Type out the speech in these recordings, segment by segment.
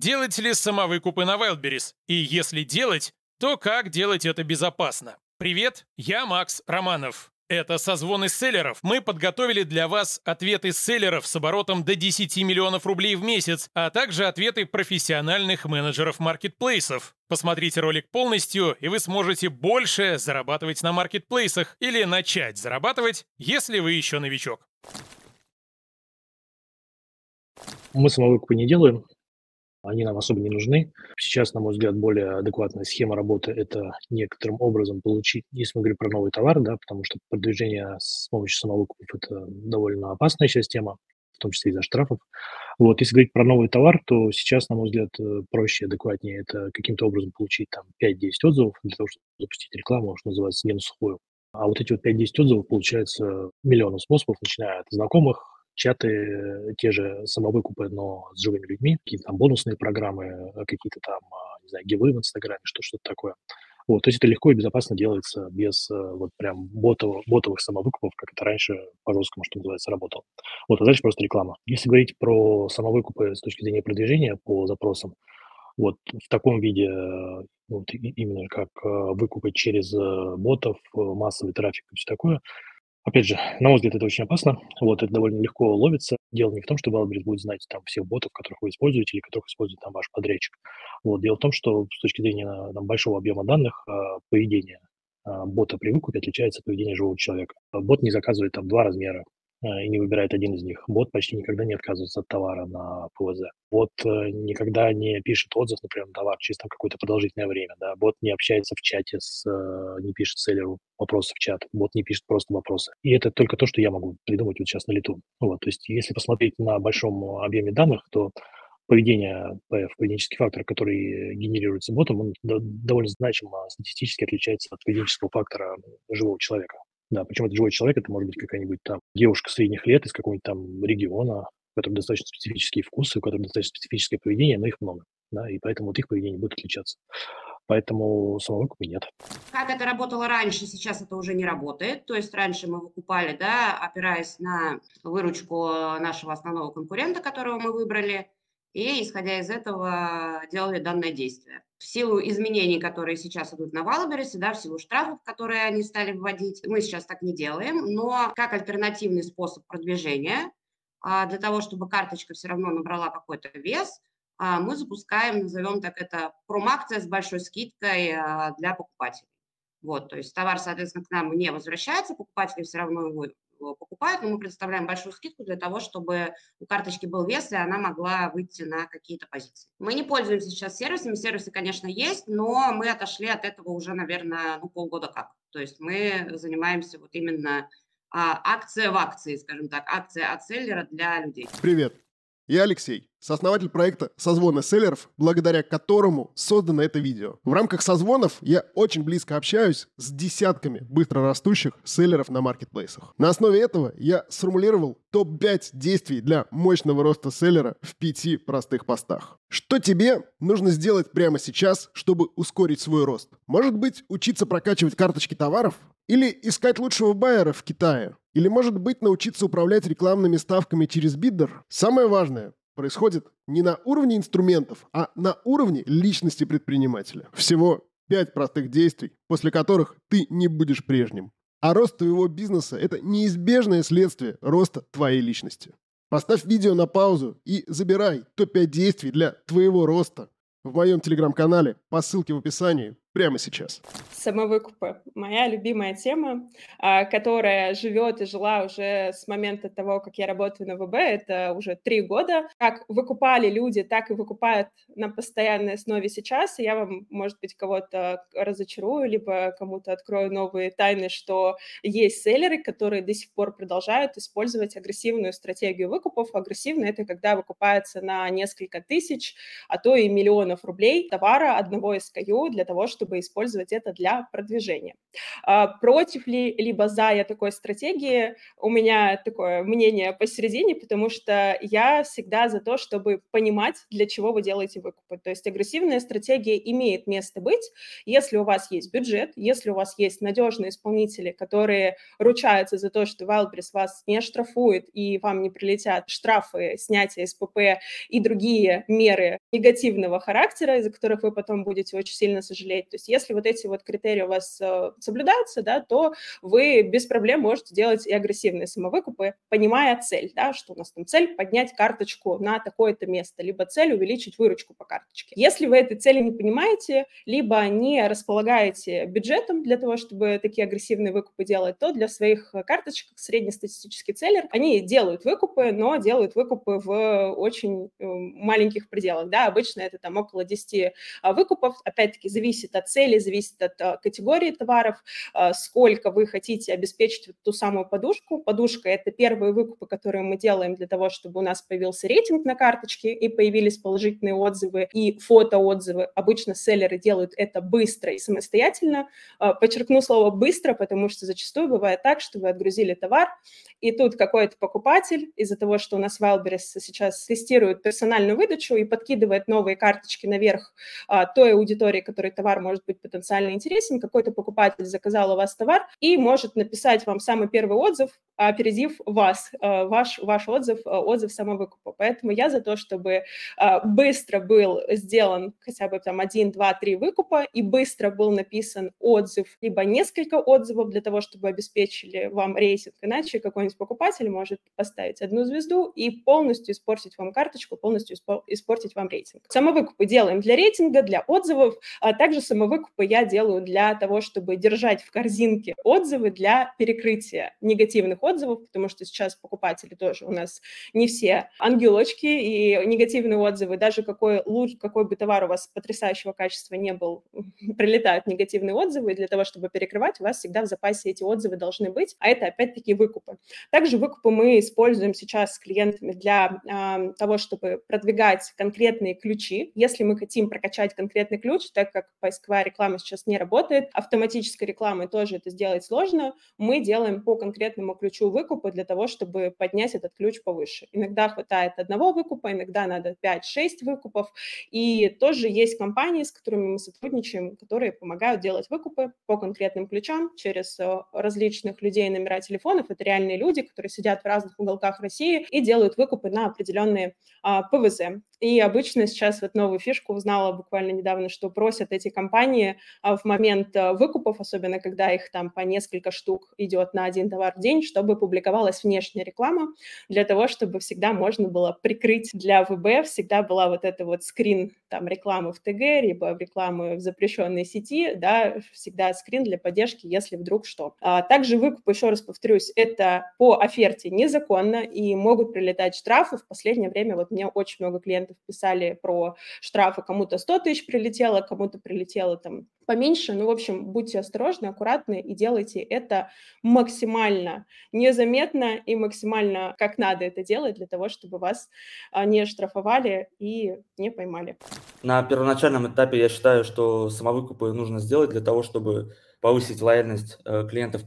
Делать ли самовыкупы на Wildberries? И если делать, то как делать это безопасно? Привет, я Макс Романов. Это созвоны селлеров. Мы подготовили для вас ответы селлеров с оборотом до 10 миллионов рублей в месяц, а также ответы профессиональных менеджеров маркетплейсов. Посмотрите ролик полностью, и вы сможете больше зарабатывать на маркетплейсах или начать зарабатывать, если вы еще новичок. Мы самовыкупы не делаем, они нам особо не нужны. Сейчас, на мой взгляд, более адекватная схема работы – это некоторым образом получить, если мы говорим про новый товар, да, потому что продвижение с помощью самовыкупов – это довольно опасная сейчас тема, в том числе из-за штрафов. Вот, если говорить про новый товар, то сейчас, на мой взгляд, э, проще, адекватнее это каким-то образом получить там 5-10 отзывов для того, чтобы запустить рекламу, что называется, не на сухую. А вот эти вот 5-10 отзывов получается миллионы способов, начиная от знакомых, чаты, э, те же самовыкупы, но с живыми людьми, какие-то там бонусные программы, э, какие-то там, а, не знаю, гивы в Инстаграме, что, что-то такое. Вот, то есть это легко и безопасно делается без э, вот прям ботов, ботовых самовыкупов, как это раньше по жесткому, что называется, работало. Вот, а дальше просто реклама. Если говорить про самовыкупы с точки зрения продвижения по запросам, вот в таком виде, вот именно как выкупы через ботов, массовый трафик и все такое, Опять же, на мой взгляд, это очень опасно. Вот, это довольно легко ловится. Дело не в том, что Wildberries будет знать там всех ботов, которых вы используете или которых использует там ваш подрядчик. Вот, дело в том, что с точки зрения там, большого объема данных, а, поведение а, бота при выкупе отличается от поведения живого человека. Бот не заказывает там два размера, Э, и не выбирает один из них. Бот почти никогда не отказывается от товара на ПВЗ. Бот э, никогда не пишет отзыв, например, на товар через какое-то продолжительное время. Да? Бот не общается в чате, с, э, не пишет селлеру вопросы в чат. Бот не пишет просто вопросы. И это только то, что я могу придумать вот сейчас на лету. Вот, то есть если посмотреть на большом объеме данных, то поведение ПФ, поведенческий фактор, который генерируется ботом, он довольно значимо статистически отличается от поведенческого фактора живого человека. Да, причем это живой человек, это может быть какая-нибудь там девушка средних лет из какого-нибудь там региона, у которой достаточно специфические вкусы, у которой достаточно специфическое поведение, но их много, да, и поэтому вот их поведение будет отличаться. Поэтому самого выкупа нет. Как это работало раньше, сейчас это уже не работает. То есть раньше мы выкупали, да, опираясь на выручку нашего основного конкурента, которого мы выбрали, и, исходя из этого, делали данное действие. В силу изменений, которые сейчас идут на Валберисе, да, в силу штрафов, которые они стали вводить, мы сейчас так не делаем, но как альтернативный способ продвижения, а, для того, чтобы карточка все равно набрала какой-то вес, а, мы запускаем, назовем так это, промакция с большой скидкой а, для покупателей. Вот, то есть товар, соответственно, к нам не возвращается, покупатели все равно его покупают, но мы предоставляем большую скидку для того, чтобы у карточки был вес, и она могла выйти на какие-то позиции. Мы не пользуемся сейчас сервисами, сервисы, конечно, есть, но мы отошли от этого уже, наверное, ну, полгода как. То есть мы занимаемся вот именно а, акция в акции, скажем так, акция от селлера для людей. Привет, я Алексей, сооснователь проекта «Созвоны селлеров», благодаря которому создано это видео. В рамках созвонов я очень близко общаюсь с десятками быстрорастущих селлеров на маркетплейсах. На основе этого я сформулировал топ-5 действий для мощного роста селлера в пяти простых постах. Что тебе нужно сделать прямо сейчас, чтобы ускорить свой рост? Может быть, учиться прокачивать карточки товаров? Или искать лучшего байера в Китае? Или, может быть, научиться управлять рекламными ставками через биддер? Самое важное происходит не на уровне инструментов, а на уровне личности предпринимателя. Всего пять простых действий, после которых ты не будешь прежним. А рост твоего бизнеса – это неизбежное следствие роста твоей личности. Поставь видео на паузу и забирай топ-5 действий для твоего роста в моем телеграм-канале по ссылке в описании прямо сейчас. Самовыкупы. Моя любимая тема, а, которая живет и жила уже с момента того, как я работаю на ВБ, это уже три года. Как выкупали люди, так и выкупают на постоянной основе сейчас. Я вам, может быть, кого-то разочарую, либо кому-то открою новые тайны, что есть селлеры, которые до сих пор продолжают использовать агрессивную стратегию выкупов. Агрессивно это когда выкупается на несколько тысяч, а то и миллионов рублей товара одного SKU для того, чтобы чтобы использовать это для продвижения. А, против ли, либо за я такой стратегии, у меня такое мнение посередине, потому что я всегда за то, чтобы понимать, для чего вы делаете выкупы. То есть агрессивная стратегия имеет место быть, если у вас есть бюджет, если у вас есть надежные исполнители, которые ручаются за то, что Wildberries вас не штрафует и вам не прилетят штрафы, снятие СПП и другие меры негативного характера, из-за которых вы потом будете очень сильно сожалеть. То есть если вот эти вот критерии у вас э, соблюдаются, да, то вы без проблем можете делать и агрессивные самовыкупы, понимая цель, да, что у нас там цель поднять карточку на такое-то место, либо цель увеличить выручку по карточке. Если вы этой цели не понимаете, либо не располагаете бюджетом для того, чтобы такие агрессивные выкупы делать, то для своих карточек среднестатистический целлер, они делают выкупы, но делают выкупы в очень э, маленьких пределах, да, обычно это там около 10 а, выкупов, опять-таки зависит от цели, зависит от а, категории товаров, а, сколько вы хотите обеспечить ту самую подушку. Подушка – это первые выкупы, которые мы делаем для того, чтобы у нас появился рейтинг на карточке и появились положительные отзывы и фотоотзывы. Обычно селлеры делают это быстро и самостоятельно. Подчеркну слово «быстро», потому что зачастую бывает так, что вы отгрузили товар, и тут какой-то покупатель из-за того, что у нас Wildberries сейчас тестирует персональную выдачу и подкидывает новые карточки наверх той аудитории, которой товар может быть потенциально интересен, какой-то покупатель заказал у вас товар и может написать вам самый первый отзыв, опередив вас, э, ваш, ваш отзыв, э, отзыв самовыкупа. Поэтому я за то, чтобы э, быстро был сделан хотя бы там один, два, три выкупа и быстро был написан отзыв, либо несколько отзывов для того, чтобы обеспечили вам рейтинг. Иначе какой-нибудь покупатель может поставить одну звезду и полностью испортить вам карточку, полностью испортить вам рейтинг. Самовыкупы делаем для рейтинга, для отзывов, а также самовыкупы я делаю для того, чтобы держать в корзинке отзывы для перекрытия негативных отзывов, потому что сейчас покупатели тоже у нас не все ангелочки, и негативные отзывы, даже какой, какой бы товар у вас потрясающего качества не был, прилетают негативные отзывы, и для того, чтобы перекрывать, у вас всегда в запасе эти отзывы должны быть, а это опять-таки выкупы. Также выкупы мы используем сейчас с клиентами для э, того, чтобы продвигать конкретные ключи. Если мы хотим прокачать конкретный ключ, так как поисковая реклама сейчас не работает, автоматической рекламой тоже это сделать сложно, мы делаем по конкретному ключу выкупа для того, чтобы поднять этот ключ повыше. Иногда хватает одного выкупа, иногда надо 5-6 выкупов, и тоже есть компании, с которыми мы сотрудничаем, которые помогают делать выкупы по конкретным ключам через э, различных людей номера телефонов. Это реальные люди, которые сидят в разных уголках России и делают выкупы на определенные а, ПВЗ. И обычно сейчас вот новую фишку узнала буквально недавно, что просят эти компании а, в момент а, выкупов, особенно когда их там по несколько штук идет на один товар в день, чтобы публиковалась внешняя реклама, для того, чтобы всегда можно было прикрыть для ВБ, всегда была вот эта вот скрин там рекламы в ТГ, либо рекламы в запрещенной сети, да, всегда скрин для поддержки, если вдруг что. А также выкуп, еще раз повторюсь, это по оферте незаконно, и могут прилетать штрафы. В последнее время вот мне очень много клиентов писали про штрафы, кому-то 100 тысяч прилетело, кому-то прилетело там поменьше. Ну, в общем, будьте осторожны, аккуратны и делайте это максимально незаметно и максимально как надо это делать для того, чтобы вас а, не штрафовали и не поймали. На первоначальном этапе я считаю, что самовыкупы нужно сделать для того, чтобы повысить лояльность э, клиентов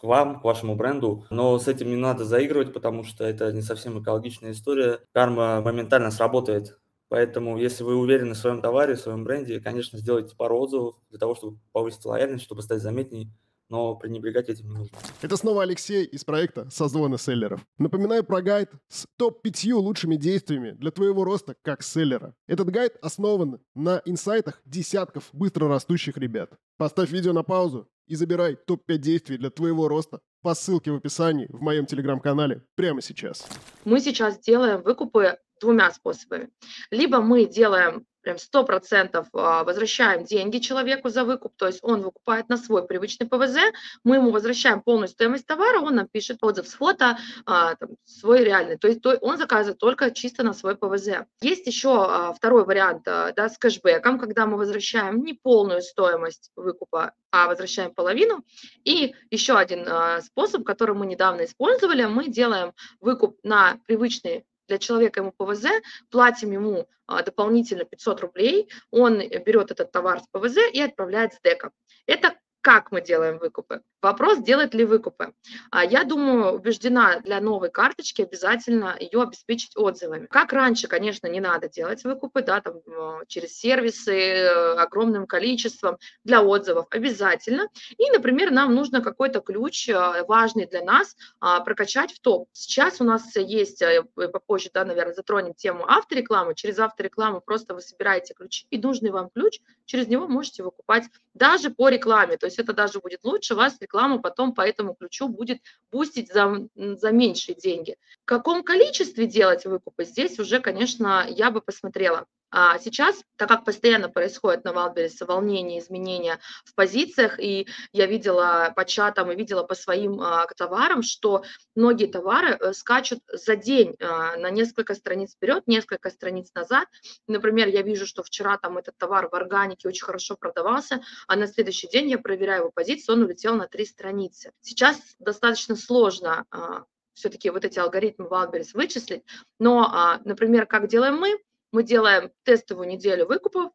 к вам, к вашему бренду. Но с этим не надо заигрывать, потому что это не совсем экологичная история. Карма моментально сработает. Поэтому, если вы уверены в своем товаре, в своем бренде, конечно, сделайте пару отзывов для того, чтобы повысить лояльность, чтобы стать заметней но пренебрегать этим не нужно. Это снова Алексей из проекта «Созвоны селлеров». Напоминаю про гайд с топ-5 лучшими действиями для твоего роста как селлера. Этот гайд основан на инсайтах десятков быстро растущих ребят. Поставь видео на паузу и забирай топ-5 действий для твоего роста по ссылке в описании в моем телеграм-канале прямо сейчас. Мы сейчас делаем выкупы двумя способами. Либо мы делаем прям сто процентов а, возвращаем деньги человеку за выкуп, то есть он выкупает на свой привычный ПВЗ, мы ему возвращаем полную стоимость товара, он нам пишет отзыв с фото, а, там, свой реальный, то есть он заказывает только чисто на свой ПВЗ. Есть еще а, второй вариант да, с кэшбэком, когда мы возвращаем не полную стоимость выкупа, а возвращаем половину. И еще один способ, который мы недавно использовали, мы делаем выкуп на привычный для человека ему ПВЗ, платим ему а, дополнительно 500 рублей, он берет этот товар с ПВЗ и отправляет с дека. Это как мы делаем выкупы. Вопрос, делать ли выкупы. А Я думаю, убеждена, для новой карточки обязательно ее обеспечить отзывами. Как раньше, конечно, не надо делать выкупы, да, там, э, через сервисы э, огромным количеством для отзывов обязательно. И, например, нам нужно какой-то ключ э, важный для нас а, прокачать в топ. Сейчас у нас есть, попозже, да, наверное, затронем тему авторекламы. Через авторекламу просто вы собираете ключи и нужный вам ключ, через него можете выкупать даже по рекламе. То есть это даже будет лучше, вас реклама потом по этому ключу будет бустить за, за меньшие деньги. В каком количестве делать выкупы, здесь уже, конечно, я бы посмотрела. А сейчас, так как постоянно происходит на Валберисе волнение, изменения в позициях, и я видела по чатам и видела по своим а, товарам, что многие товары а, скачут за день а, на несколько страниц вперед, несколько страниц назад. Например, я вижу, что вчера там этот товар в органике очень хорошо продавался, а на следующий день я проверяю его позицию, он улетел на три страницы. Сейчас достаточно сложно а, все-таки вот эти алгоритмы Wildberries вычислить, но, а, например, как делаем мы, мы делаем тестовую неделю выкупов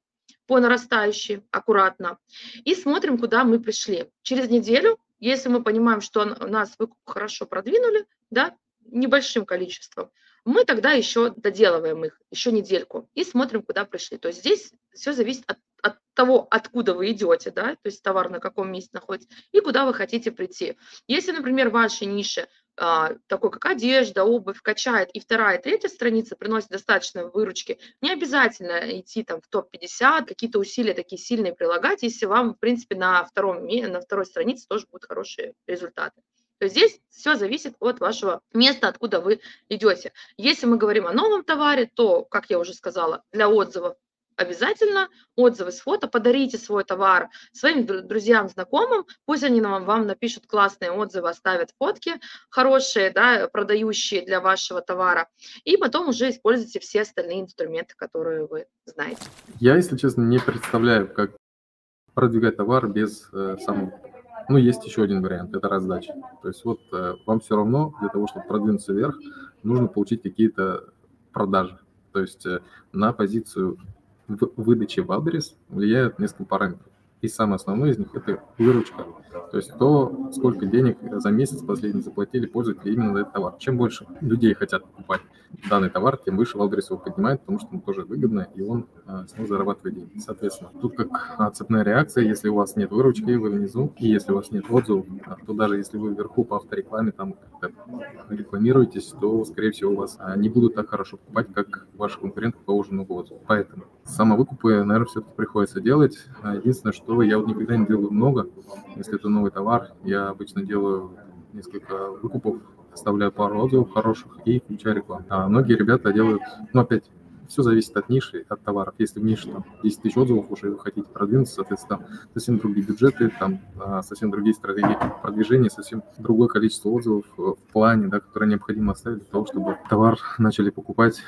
по нарастающей аккуратно и смотрим, куда мы пришли. Через неделю, если мы понимаем, что нас выкуп хорошо продвинули, да, небольшим количеством, мы тогда еще доделываем их, еще недельку, и смотрим, куда пришли. То есть здесь все зависит от, от того, откуда вы идете, да, то есть товар на каком месте находится, и куда вы хотите прийти. Если, например, в вашей нише такой как одежда, обувь качает, и вторая, третья страница приносит достаточно выручки, не обязательно идти там в топ-50, какие-то усилия такие сильные прилагать, если вам, в принципе, на, втором, на второй странице тоже будут хорошие результаты. То есть здесь все зависит от вашего места, откуда вы идете. Если мы говорим о новом товаре, то, как я уже сказала, для отзывов обязательно отзывы с фото, подарите свой товар своим друзьям, знакомым, пусть они нам, вам напишут классные отзывы, оставят фотки хорошие, да, продающие для вашего товара, и потом уже используйте все остальные инструменты, которые вы знаете. Я, если честно, не представляю, как продвигать товар без э, самого ну, есть еще один вариант, это раздача. То есть вот э, вам все равно для того, чтобы продвинуться вверх, нужно получить какие-то продажи. То есть э, на позицию выдаче в адрес влияют несколько параметров. И самый основной из них – это выручка. То есть то, сколько денег за месяц последний заплатили пользователи именно за этот товар. Чем больше людей хотят покупать данный товар, тем выше Wildberries его поднимает, потому что ему тоже выгодно, и он а, с него зарабатывает деньги. Соответственно, тут как цепная реакция, если у вас нет выручки, вы внизу, и если у вас нет отзывов, а, то даже если вы вверху по авторекламе там рекламируетесь, то, скорее всего, у вас а, не будут так хорошо покупать, как ваши конкуренты, кого уже много отзывов. Поэтому самовыкупы, наверное, все-таки приходится делать. Единственное, что я вот никогда не делаю много, если это новый товар, я обычно делаю несколько выкупов, оставляю пару отзывов хороших и включаю рекламу. А многие ребята делают, ну опять, все зависит от ниши, от товаров. Если в нише там 10 тысяч отзывов уже вы хотите продвинуться, соответственно, там совсем другие бюджеты, там а, совсем другие стратегии продвижения, совсем другое количество отзывов в плане, да, которые необходимо оставить для того, чтобы товар начали покупать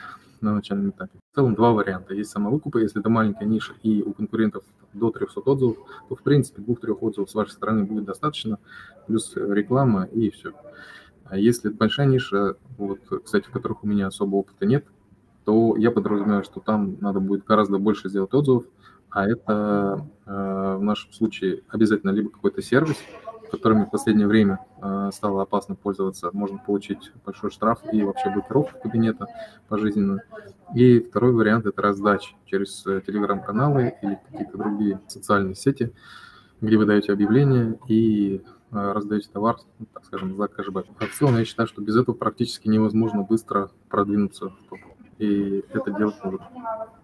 на начальном этапе. В целом два варианта. Есть самовыкупы, если это маленькая ниша и у конкурентов до 300 отзывов, то в принципе двух-трех отзывов с вашей стороны будет достаточно, плюс реклама и все. А если это большая ниша, вот, кстати, в которых у меня особо опыта нет, то я подразумеваю, что там надо будет гораздо больше сделать отзывов, а это э, в нашем случае обязательно либо какой-то сервис, которыми в последнее время э, стало опасно пользоваться, можно получить большой штраф и вообще блокировку кабинета пожизненно. И второй вариант – это раздача через э, телеграм-каналы или какие-то другие социальные сети, где вы даете объявления и э, раздаете товар, ну, так скажем, за кэшбэк. А в целом я считаю, что без этого практически невозможно быстро продвинуться в топ. И это делать нужно,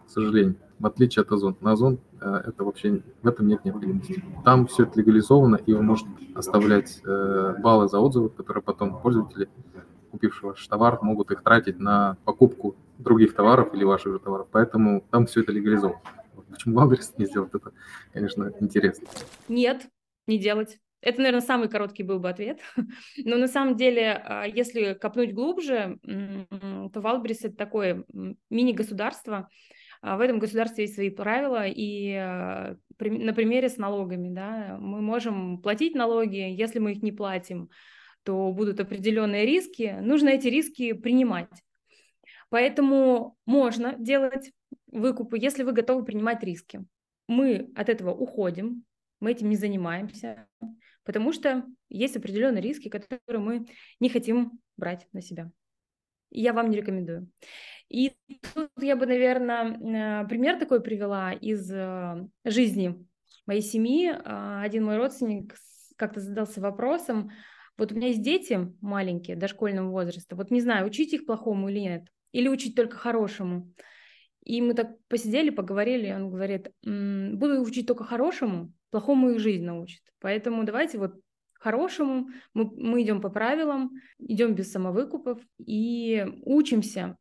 к сожалению в отличие от Озон. На Озон э, это вообще, в этом нет необходимости. Там все это легализовано, и вы можете оставлять э, баллы за отзывы, которые потом пользователи, купившие ваш товар, могут их тратить на покупку других товаров или ваших же товаров. Поэтому там все это легализовано. Почему Wildberries не сделать это, конечно, интересно. Нет, не делать. Это, наверное, самый короткий был бы ответ. Но на самом деле, а, если копнуть глубже, то Wildberries это такое мини-государство, в этом государстве есть свои правила, и а, на примере с налогами, да, мы можем платить налоги, если мы их не платим, то будут определенные риски, нужно эти риски принимать. Поэтому можно делать выкупы, если вы готовы принимать риски. Мы от этого уходим, мы этим не занимаемся, потому что есть определенные риски, которые мы не хотим брать на себя. Я вам не рекомендую. И тут я бы, наверное, э, пример такой привела из э, жизни моей семьи. А, один мой родственник как-то задался вопросом, вот у меня есть дети маленькие, дошкольного возраста, вот не знаю, учить их плохому или нет, или учить только хорошему. И мы так посидели, поговорили, он говорит, буду учить только хорошему, плохому их жизнь научит. Поэтому давайте вот хорошему, мы, мы идем по правилам, идем без самовыкупов и учимся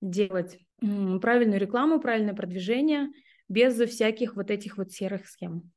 делать правильную рекламу, правильное продвижение без всяких вот этих вот серых схем.